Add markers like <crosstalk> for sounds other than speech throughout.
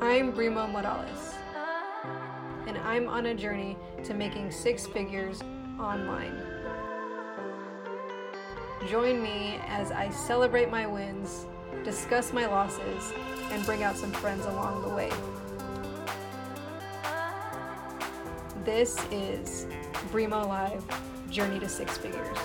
I'm Brimo Morales, and I'm on a journey to making six figures online. Join me as I celebrate my wins, discuss my losses, and bring out some friends along the way. This is Brimo Live Journey to Six Figures.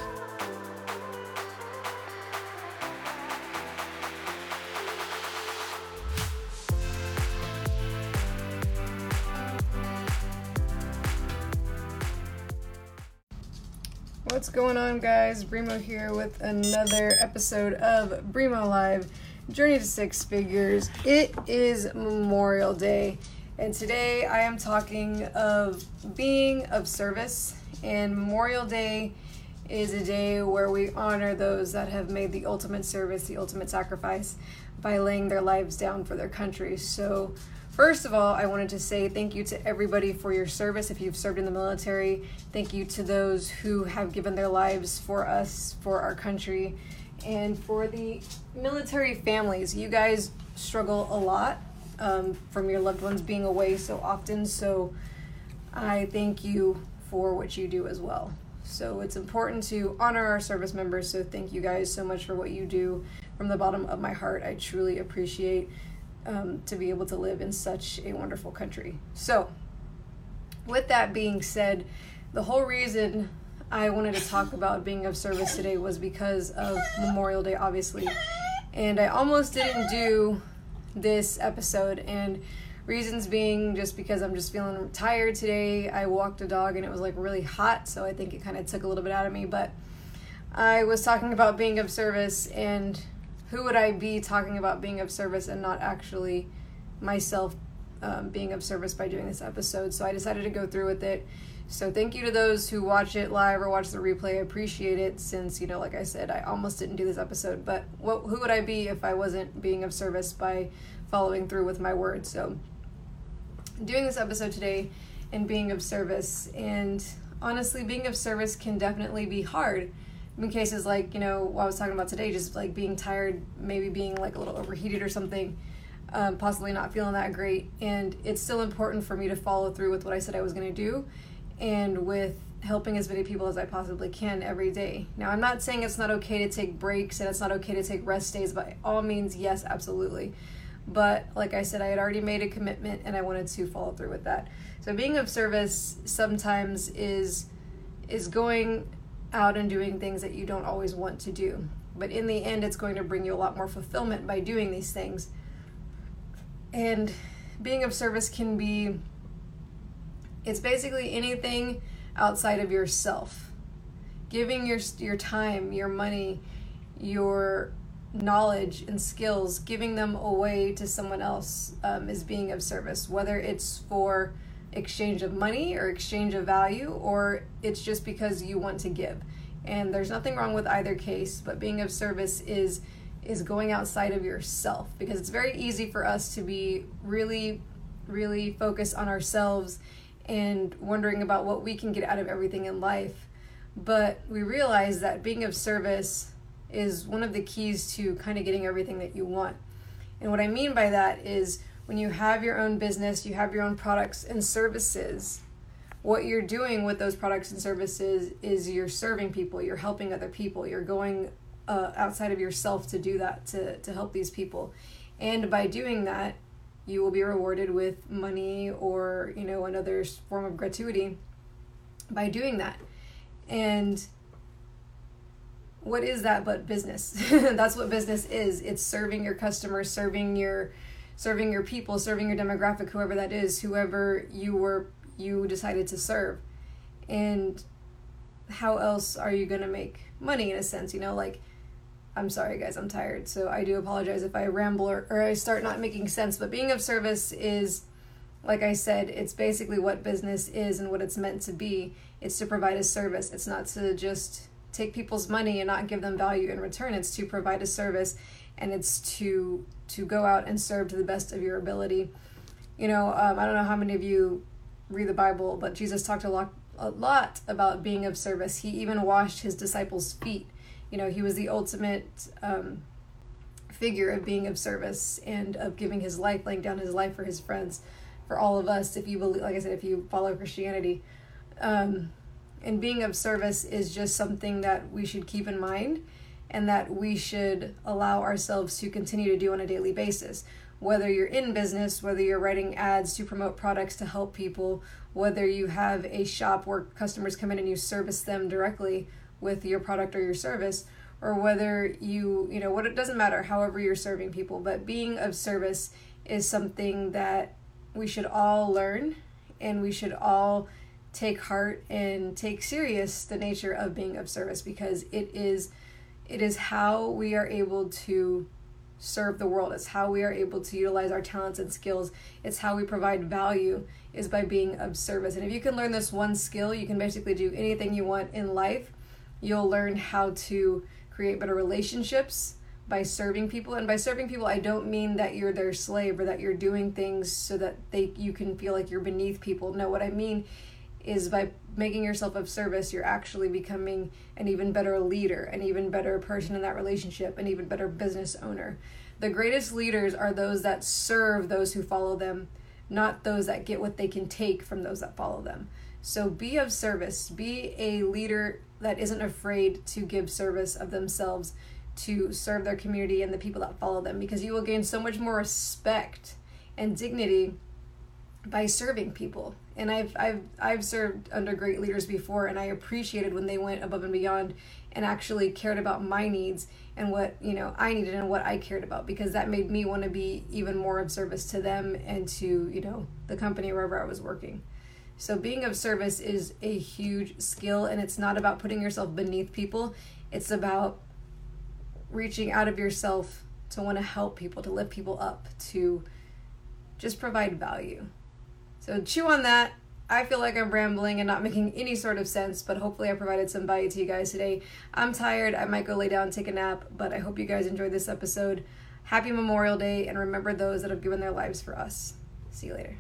What's going on, guys? Brimo here with another episode of Brimo Live Journey to Six Figures. It is Memorial Day, and today I am talking of being of service. And Memorial Day is a day where we honor those that have made the ultimate service, the ultimate sacrifice by laying their lives down for their country. So, First of all, I wanted to say thank you to everybody for your service. If you've served in the military, thank you to those who have given their lives for us, for our country, and for the military families. You guys struggle a lot um, from your loved ones being away so often, so I thank you for what you do as well. So it's important to honor our service members. So thank you guys so much for what you do from the bottom of my heart. I truly appreciate um, to be able to live in such a wonderful country. So, with that being said, the whole reason I wanted to talk about being of service today was because of Memorial Day, obviously. And I almost didn't do this episode, and reasons being just because I'm just feeling tired today. I walked a dog and it was like really hot, so I think it kind of took a little bit out of me. But I was talking about being of service and who would I be talking about being of service and not actually myself um, being of service by doing this episode? So I decided to go through with it. So thank you to those who watch it live or watch the replay. I appreciate it since, you know, like I said, I almost didn't do this episode. But what, who would I be if I wasn't being of service by following through with my words? So doing this episode today and being of service. And honestly, being of service can definitely be hard in cases like you know what I was talking about today, just like being tired, maybe being like a little overheated or something, um, possibly not feeling that great, and it's still important for me to follow through with what I said I was going to do, and with helping as many people as I possibly can every day. Now I'm not saying it's not okay to take breaks and it's not okay to take rest days, by all means, yes, absolutely. But like I said, I had already made a commitment and I wanted to follow through with that. So being of service sometimes is is going out and doing things that you don't always want to do. But in the end, it's going to bring you a lot more fulfillment by doing these things. And being of service can be, it's basically anything outside of yourself. Giving your, your time, your money, your knowledge and skills, giving them away to someone else um, is being of service, whether it's for exchange of money or exchange of value, or it's just because you want to give. And there's nothing wrong with either case, but being of service is is going outside of yourself because it's very easy for us to be really really focused on ourselves and wondering about what we can get out of everything in life. But we realize that being of service is one of the keys to kind of getting everything that you want. And what I mean by that is when you have your own business, you have your own products and services, what you're doing with those products and services is you're serving people, you're helping other people, you're going uh, outside of yourself to do that, to, to help these people. And by doing that, you will be rewarded with money or, you know, another form of gratuity by doing that. And what is that but business? <laughs> That's what business is. It's serving your customers, serving your serving your people, serving your demographic, whoever that is, whoever you were you decided to serve. And how else are you going to make money in a sense, you know, like I'm sorry guys, I'm tired. So I do apologize if I ramble or, or I start not making sense, but being of service is like I said, it's basically what business is and what it's meant to be. It's to provide a service. It's not to just take people's money and not give them value in return. It's to provide a service and it's to to go out and serve to the best of your ability. You know, um, I don't know how many of you read the Bible, but Jesus talked a lot a lot about being of service. He even washed his disciples' feet. You know, he was the ultimate um, figure of being of service and of giving his life, laying down his life for his friends, for all of us. If you believe, like I said, if you follow Christianity, um, and being of service is just something that we should keep in mind, and that we should allow ourselves to continue to do on a daily basis. Whether you're in business, whether you're writing ads to promote products to help people, whether you have a shop where customers come in and you service them directly with your product or your service, or whether you, you know, what it doesn't matter, however you're serving people, but being of service is something that we should all learn and we should all take heart and take serious the nature of being of service because it is it is how we are able to serve the world. It's how we are able to utilize our talents and skills. It's how we provide value is by being of service. And if you can learn this one skill you can basically do anything you want in life. You'll learn how to create better relationships by serving people. And by serving people i don't mean that you're their slave or that you're doing things so that they you can feel like you're beneath people. No what i mean is by making yourself of service you're actually becoming an even better leader an even better person in that relationship an even better business owner. The greatest leaders are those that serve those who follow them not those that get what they can take from those that follow them. So be of service. Be a leader that isn't afraid to give service of themselves to serve their community and the people that follow them because you will gain so much more respect and dignity by serving people and I've I've I've served under great leaders before and I appreciated when they went above and beyond and actually cared about my needs and what you know I needed and what I cared about because that made me want to be even more of service to them and to you know the company wherever I was working. So being of service is a huge skill and it's not about putting yourself beneath people. It's about reaching out of yourself to want to help people, to lift people up, to just provide value. So chew on that. I feel like I'm rambling and not making any sort of sense, but hopefully I provided some value to you guys today. I'm tired. I might go lay down take a nap, but I hope you guys enjoyed this episode. Happy Memorial Day and remember those that have given their lives for us. See you later.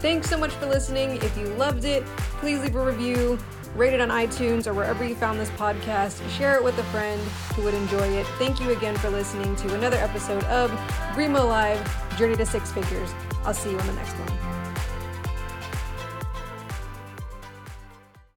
Thanks so much for listening. If you loved it, please leave a review, rate it on iTunes or wherever you found this podcast. Share it with a friend who would enjoy it. Thank you again for listening to another episode of Brimo Live Journey to Six Figures. I'll see you on the next one.